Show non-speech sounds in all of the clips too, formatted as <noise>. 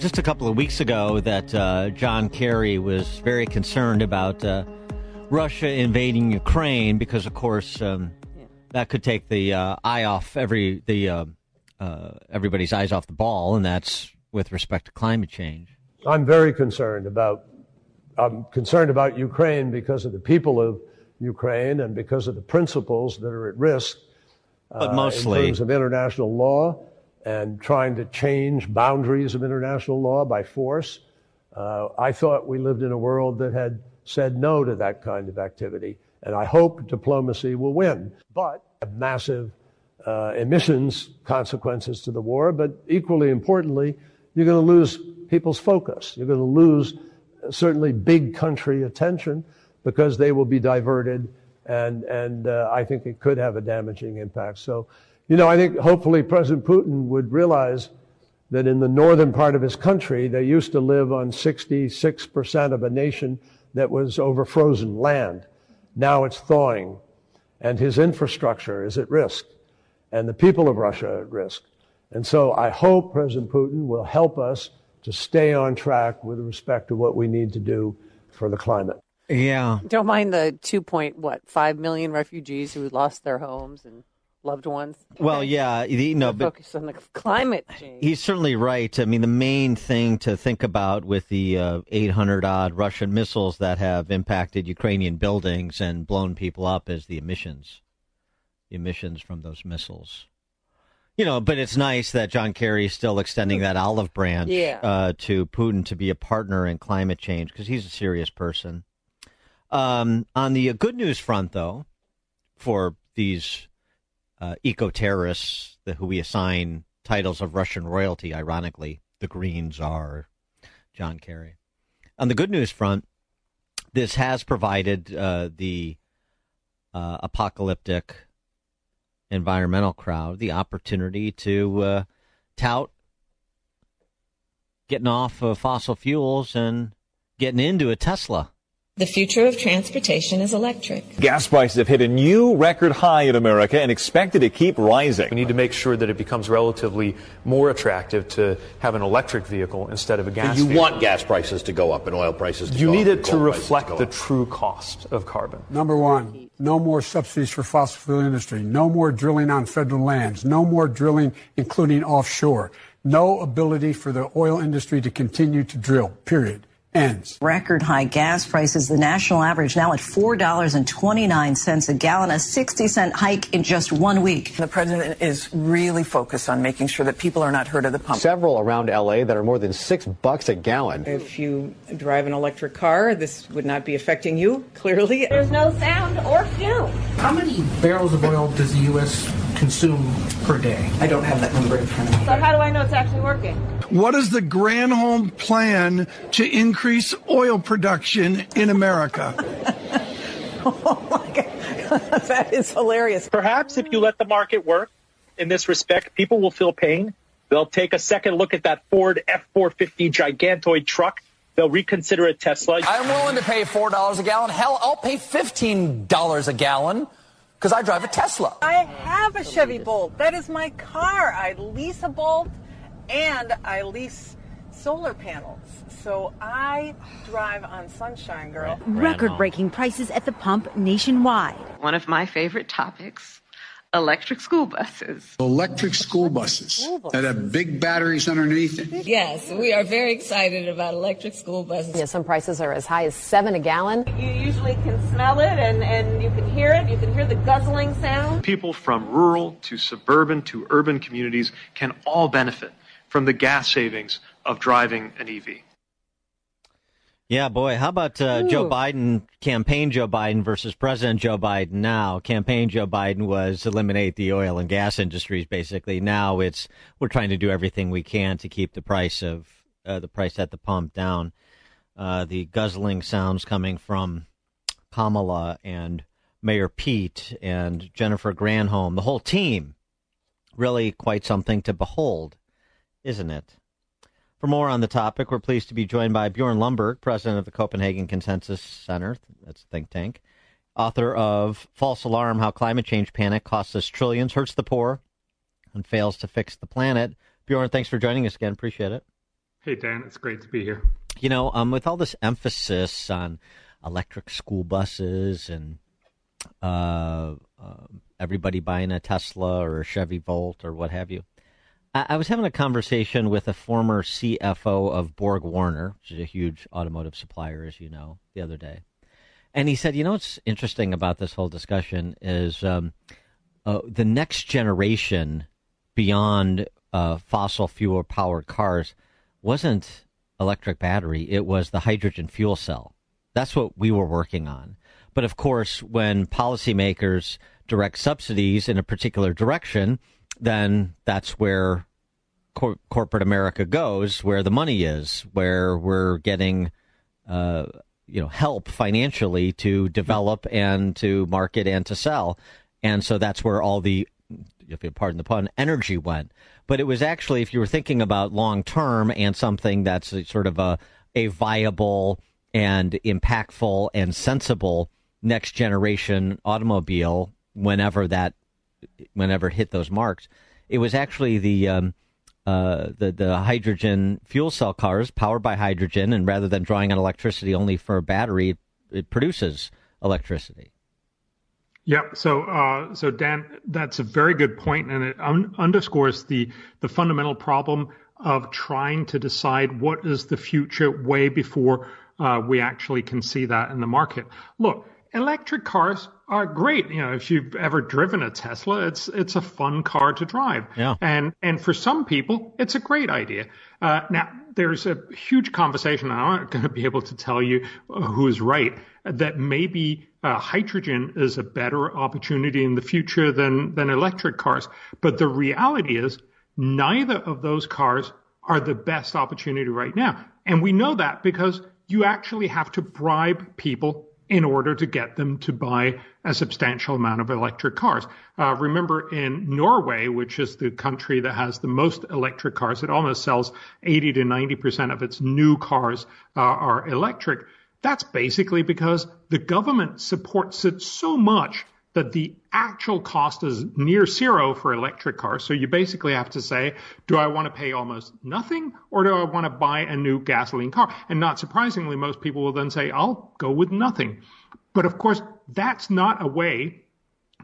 Just a couple of weeks ago, that uh, John Kerry was very concerned about uh, Russia invading Ukraine because, of course, um, that could take the uh, eye off every the uh, uh, everybody's eyes off the ball, and that's with respect to climate change. I'm very concerned about. I'm concerned about Ukraine because of the people of Ukraine and because of the principles that are at risk. But mostly, in terms of international law and trying to change boundaries of international law by force. Uh, I thought we lived in a world that had said no to that kind of activity, and I hope diplomacy will win. But massive uh, emissions consequences to the war, but equally importantly, you're going to lose people's focus. You're going to lose uh, certainly big country attention because they will be diverted, and and uh, I think it could have a damaging impact. So you know, I think hopefully President Putin would realize that in the northern part of his country, they used to live on 66% of a nation that was over frozen land. Now it's thawing, and his infrastructure is at risk, and the people of Russia are at risk. And so I hope President Putin will help us to stay on track with respect to what we need to do for the climate. Yeah. Don't mind the two point what five million refugees who lost their homes and loved ones. Well, yeah, you know, but focus on the climate change. He's certainly right. I mean, the main thing to think about with the uh, 800 odd Russian missiles that have impacted Ukrainian buildings and blown people up is the emissions, the emissions from those missiles. You know, but it's nice that John Kerry is still extending that olive branch yeah. uh, to Putin to be a partner in climate change because he's a serious person. Um, on the good news front, though, for these uh, eco terrorists who we assign titles of Russian royalty, ironically, the Green Czar, John Kerry. On the good news front, this has provided uh, the uh, apocalyptic environmental crowd the opportunity to uh, tout getting off of fossil fuels and getting into a Tesla. The future of transportation is electric. Gas prices have hit a new record high in America and expected to keep rising. We need to make sure that it becomes relatively more attractive to have an electric vehicle instead of a gas. So you vehicle. want gas prices to go up and oil prices to you go up. You need it to reflect go the true cost of carbon. Number one, no more subsidies for fossil fuel industry. No more drilling on federal lands. No more drilling, including offshore. No ability for the oil industry to continue to drill. Period. Ends. Record high gas prices, the national average now at $4.29 a gallon, a 60 cent hike in just one week. The president is really focused on making sure that people are not hurt at the pump. Several around LA that are more than six bucks a gallon. If you drive an electric car, this would not be affecting you, clearly. There's no sound or fume. How many barrels of oil does the U.S. consume per day? I don't have that number in front of me. So how do I know it's actually working? What is the Granholm plan to increase oil production in America? <laughs> oh my God. <laughs> that is hilarious. Perhaps if you let the market work in this respect, people will feel pain. They'll take a second look at that Ford F 450 gigantoid truck. They'll reconsider a Tesla. I'm willing to pay $4 a gallon. Hell, I'll pay $15 a gallon because I drive a Tesla. I have a Chevy Bolt. That is my car. I lease a Bolt and I lease solar panels. So I drive on sunshine, girl. Record breaking prices at the pump nationwide. One of my favorite topics electric school buses. Electric school buses that have big batteries underneath it. Yes, we are very excited about electric school buses. Yeah, some prices are as high as seven a gallon. You usually can smell it and, and you can hear it. You can hear the guzzling sound. People from rural to suburban to urban communities can all benefit from the gas savings of driving an EV. Yeah, boy. How about uh, Joe Biden, campaign Joe Biden versus President Joe Biden now? Campaign Joe Biden was eliminate the oil and gas industries, basically. Now it's we're trying to do everything we can to keep the price of uh, the price at the pump down. Uh, the guzzling sounds coming from Kamala and Mayor Pete and Jennifer Granholm, the whole team, really quite something to behold, isn't it? For more on the topic, we're pleased to be joined by Bjorn Lomborg, president of the Copenhagen Consensus Center, that's a think tank, author of False Alarm How Climate Change Panic Costs Us Trillions, Hurts the Poor, and Fails to Fix the Planet. Bjorn, thanks for joining us again. Appreciate it. Hey, Dan, it's great to be here. You know, um, with all this emphasis on electric school buses and uh, uh, everybody buying a Tesla or a Chevy Volt or what have you. I, I was having a conversation with a former CFO of Borg Warner, which is a huge automotive supplier, as you know, the other day. And he said, you know what's interesting about this whole discussion is um, uh, the next generation beyond uh, fossil fuel powered cars wasn't electric battery, it was the hydrogen fuel cell. That's what we were working on. But of course, when policymakers direct subsidies in a particular direction, then that's where cor- corporate America goes, where the money is, where we're getting, uh, you know, help financially to develop and to market and to sell. And so that's where all the, if you pardon the pun, energy went. But it was actually, if you were thinking about long term and something that's sort of a, a viable and impactful and sensible next generation automobile whenever that whenever it hit those marks. It was actually the um, uh, the the hydrogen fuel cell cars powered by hydrogen, and rather than drawing on electricity only for a battery, it produces electricity. Yep. So, uh, so Dan, that's a very good point, and it un- underscores the the fundamental problem of trying to decide what is the future way before uh, we actually can see that in the market. Look, electric cars are great. You know, if you've ever driven a Tesla, it's it's a fun car to drive. Yeah. And and for some people, it's a great idea. Uh, now, there's a huge conversation. I'm not going to be able to tell you who's right. That maybe uh, hydrogen is a better opportunity in the future than than electric cars. But the reality is, neither of those cars are the best opportunity right now. And we know that because you actually have to bribe people in order to get them to buy a substantial amount of electric cars. Uh, remember in Norway, which is the country that has the most electric cars, it almost sells 80 to 90% of its new cars uh, are electric. That's basically because the government supports it so much that the actual cost is near zero for electric cars. So you basically have to say, do I want to pay almost nothing or do I want to buy a new gasoline car? And not surprisingly, most people will then say, I'll go with nothing. But of course, that's not a way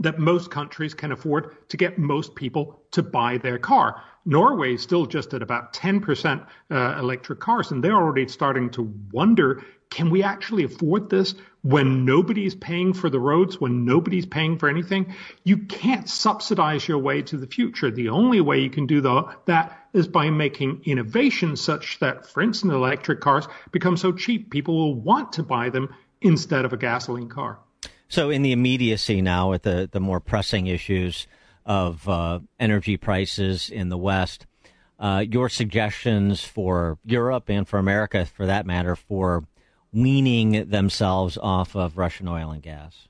that most countries can afford to get most people to buy their car. Norway is still just at about 10% uh, electric cars, and they're already starting to wonder can we actually afford this when nobody's paying for the roads, when nobody's paying for anything? You can't subsidize your way to the future. The only way you can do the, that is by making innovation such that, for instance, electric cars become so cheap people will want to buy them instead of a gasoline car. So, in the immediacy now, with the, the more pressing issues of uh, energy prices in the West, uh, your suggestions for Europe and for America, for that matter, for weaning themselves off of Russian oil and gas?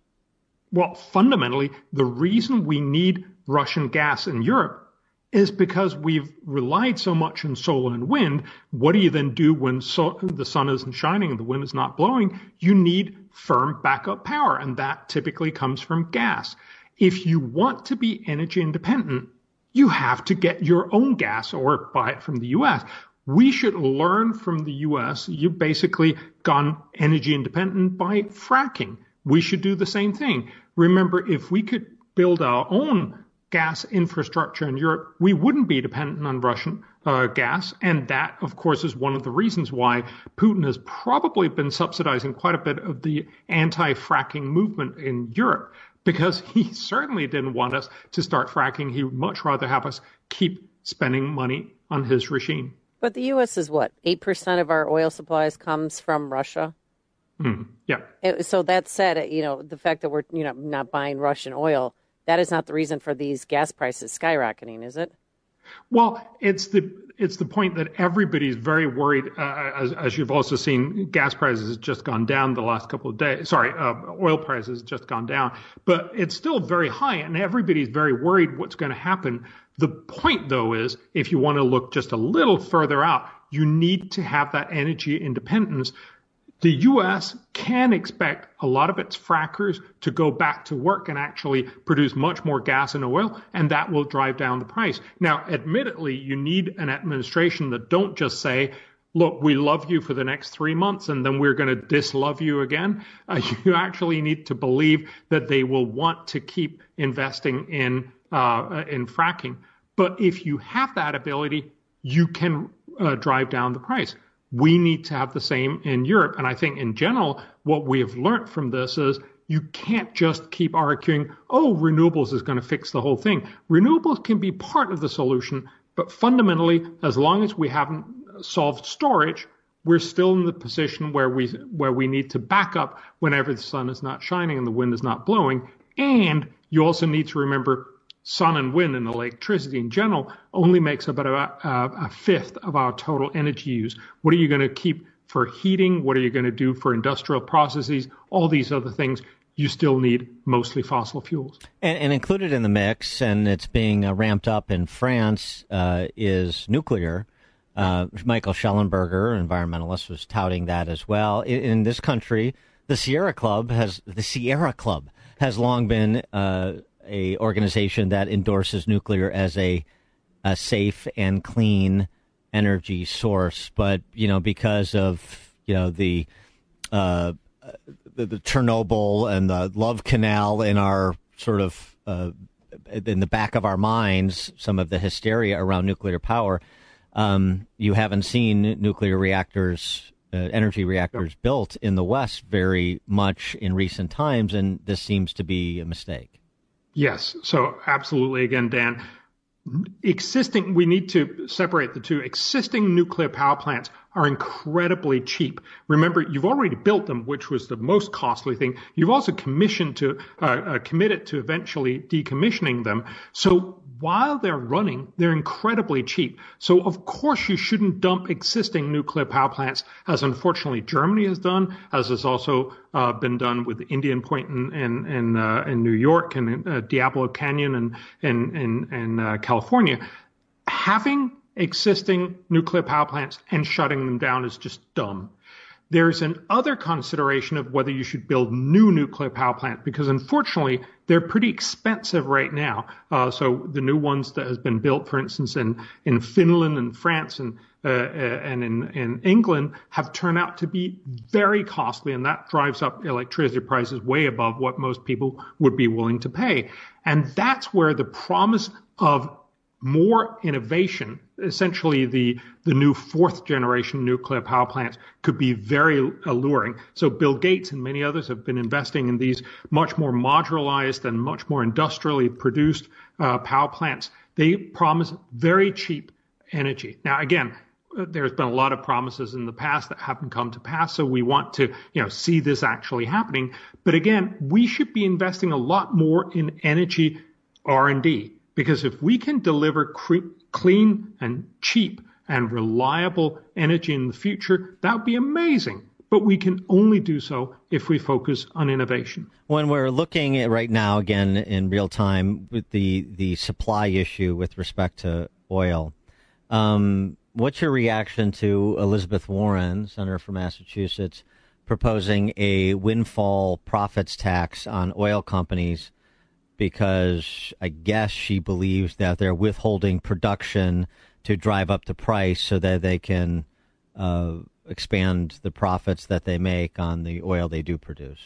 Well, fundamentally, the reason we need Russian gas in Europe is because we've relied so much on solar and wind. What do you then do when so, the sun isn't shining and the wind is not blowing? You need firm backup power, and that typically comes from gas. If you want to be energy independent, you have to get your own gas or buy it from the US. We should learn from the US. You've basically gone energy independent by fracking. We should do the same thing. Remember, if we could build our own gas infrastructure in Europe, we wouldn't be dependent on Russian uh, gas. And that, of course, is one of the reasons why Putin has probably been subsidizing quite a bit of the anti fracking movement in Europe because he <laughs> certainly didn't want us to start fracking. He would much rather have us keep spending money on his regime. But the U.S. is what? 8% of our oil supplies comes from Russia? Mm, yeah. So that said, you know, the fact that we're, you know, not buying Russian oil – that is not the reason for these gas prices skyrocketing, is it? Well, it's the it's the point that everybody's very worried, uh, as, as, you've also seen, gas prices have just gone down the last couple of days. Sorry, uh, oil prices just gone down, but it's still very high, and everybody's very worried what's going to happen. The point, though, is if you want to look just a little further out, you need to have that energy independence the U.S. can expect a lot of its frackers to go back to work and actually produce much more gas and oil, and that will drive down the price. Now, admittedly, you need an administration that don't just say, look, we love you for the next three months and then we're going to dislove you again. Uh, <laughs> you actually need to believe that they will want to keep investing in, uh, in fracking. But if you have that ability, you can uh, drive down the price. We need to have the same in Europe. And I think in general, what we have learned from this is you can't just keep arguing, oh, renewables is going to fix the whole thing. Renewables can be part of the solution, but fundamentally, as long as we haven't solved storage, we're still in the position where we where we need to back up whenever the sun is not shining and the wind is not blowing. And you also need to remember sun and wind and electricity in general only makes about a, a, fifth of our total energy use. What are you going to keep for heating? What are you going to do for industrial processes? All these other things you still need mostly fossil fuels. And, and included in the mix, and it's being uh, ramped up in France, uh, is nuclear. Uh, Michael Shellenberger, environmentalist, was touting that as well. In, in, this country, the Sierra Club has the Sierra Club has long been uh, a organization that endorses nuclear as a a safe and clean energy source, but you know because of you know the uh, the, the, Chernobyl and the Love Canal in our sort of uh, in the back of our minds, some of the hysteria around nuclear power. Um, you haven't seen nuclear reactors, uh, energy reactors built in the West very much in recent times, and this seems to be a mistake. Yes. So absolutely. Again, Dan, existing, we need to separate the two. Existing nuclear power plants are incredibly cheap. Remember, you've already built them, which was the most costly thing. You've also commissioned to, uh, uh, committed to eventually decommissioning them. So while they're running, they're incredibly cheap. So of course you shouldn't dump existing nuclear power plants, as unfortunately Germany has done, as has also uh, been done with Indian Point in in in, uh, in New York and uh, Diablo Canyon and in in, in California. Having existing nuclear power plants and shutting them down is just dumb. There's an other consideration of whether you should build new nuclear power plants because unfortunately they're pretty expensive right now. Uh, so the new ones that has been built, for instance, in, in Finland and France and uh, uh, and in, in England have turned out to be very costly, and that drives up electricity prices way above what most people would be willing to pay. And that's where the promise of more innovation, essentially the, the new fourth generation nuclear power plants could be very alluring. So Bill Gates and many others have been investing in these much more modularized and much more industrially produced uh, power plants. They promise very cheap energy. Now, again, uh, there's been a lot of promises in the past that haven't come to pass. So we want to, you know, see this actually happening. But again, we should be investing a lot more in energy R&D because if we can deliver cre- clean and cheap and reliable energy in the future, that would be amazing. But we can only do so if we focus on innovation. When we're looking at right now, again in real time, with the, the supply issue with respect to oil, um, what's your reaction to Elizabeth Warren, Senator from Massachusetts, proposing a windfall profits tax on oil companies because I guess she believes that they're withholding production to drive up the price so that they can uh, expand the profits that they make on the oil they do produce.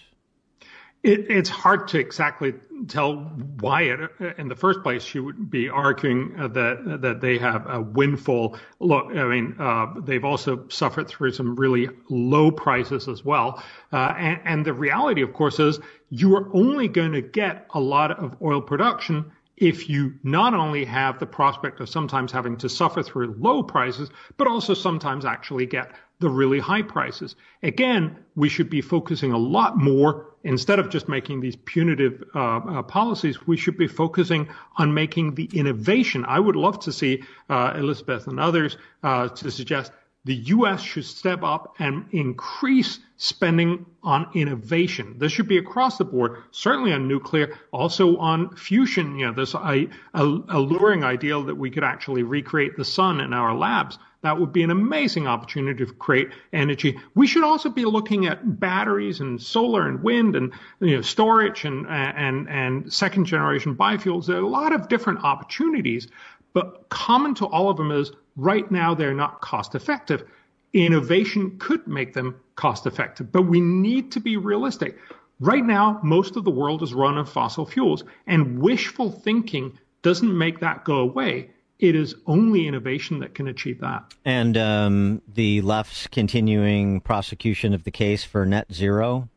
It, it's hard to exactly tell why it, in the first place she would be arguing that that they have a windfall. Look, I mean, uh, they've also suffered through some really low prices as well. Uh, and, and the reality, of course, is you are only going to get a lot of oil production if you not only have the prospect of sometimes having to suffer through low prices, but also sometimes actually get the really high prices. Again, we should be focusing a lot more instead of just making these punitive uh, uh, policies. We should be focusing on making the innovation. I would love to see uh, Elizabeth and others uh, to suggest the U.S. should step up and increase spending on innovation. This should be across the board, certainly on nuclear, also on fusion. You know, this a, alluring ideal that we could actually recreate the sun in our labs. That would be an amazing opportunity to create energy. We should also be looking at batteries and solar and wind and you know, storage and and and second generation biofuels. There are a lot of different opportunities, but common to all of them is right now they're not cost effective. Innovation could make them cost effective, but we need to be realistic. Right now, most of the world is run on fossil fuels, and wishful thinking doesn't make that go away. It is only innovation that can achieve that. And um, the left's continuing prosecution of the case for net zero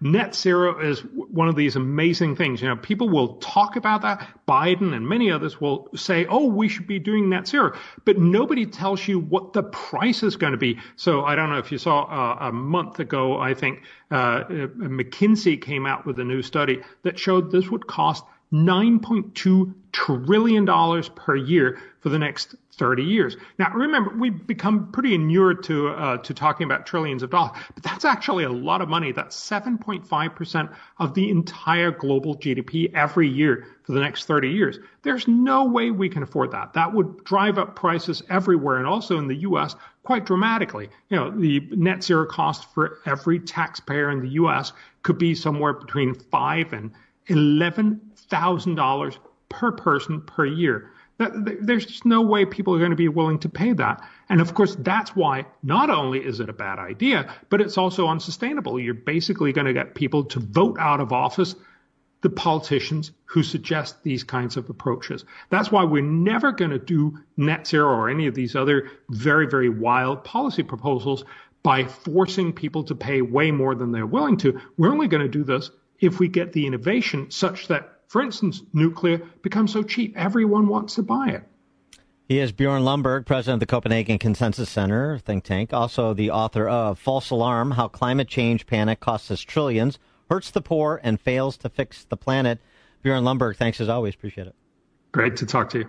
net zero is one of these amazing things. You know, people will talk about that. Biden and many others will say, oh, we should be doing net zero. But nobody tells you what the price is going to be. So I don't know if you saw uh, a month ago, I think uh, McKinsey came out with a new study that showed this would cost $9.2 trillion per year for the next 30 years. Now, remember, we've become pretty inured to, uh, to talking about trillions of dollars, but that's actually a lot of money. That's 7.5% of the entire global GDP every year for the next 30 years. There's no way we can afford that. That would drive up prices everywhere and also in the U.S. quite dramatically. You know, the net zero cost for every taxpayer in the U.S. could be somewhere between five and $11,000 per person per year. There's just no way people are going to be willing to pay that. And of course, that's why not only is it a bad idea, but it's also unsustainable. You're basically going to get people to vote out of office the politicians who suggest these kinds of approaches. That's why we're never going to do net zero or any of these other very, very wild policy proposals by forcing people to pay way more than they're willing to. We're only going to do this if we get the innovation such that, for instance, nuclear becomes so cheap, everyone wants to buy it. He is Bjorn Lomborg, president of the Copenhagen Consensus Center think tank, also the author of False Alarm How Climate Change Panic Costs Us Trillions, Hurts the Poor, and Fails to Fix the Planet. Bjorn Lomborg, thanks as always. Appreciate it. Great to talk to you.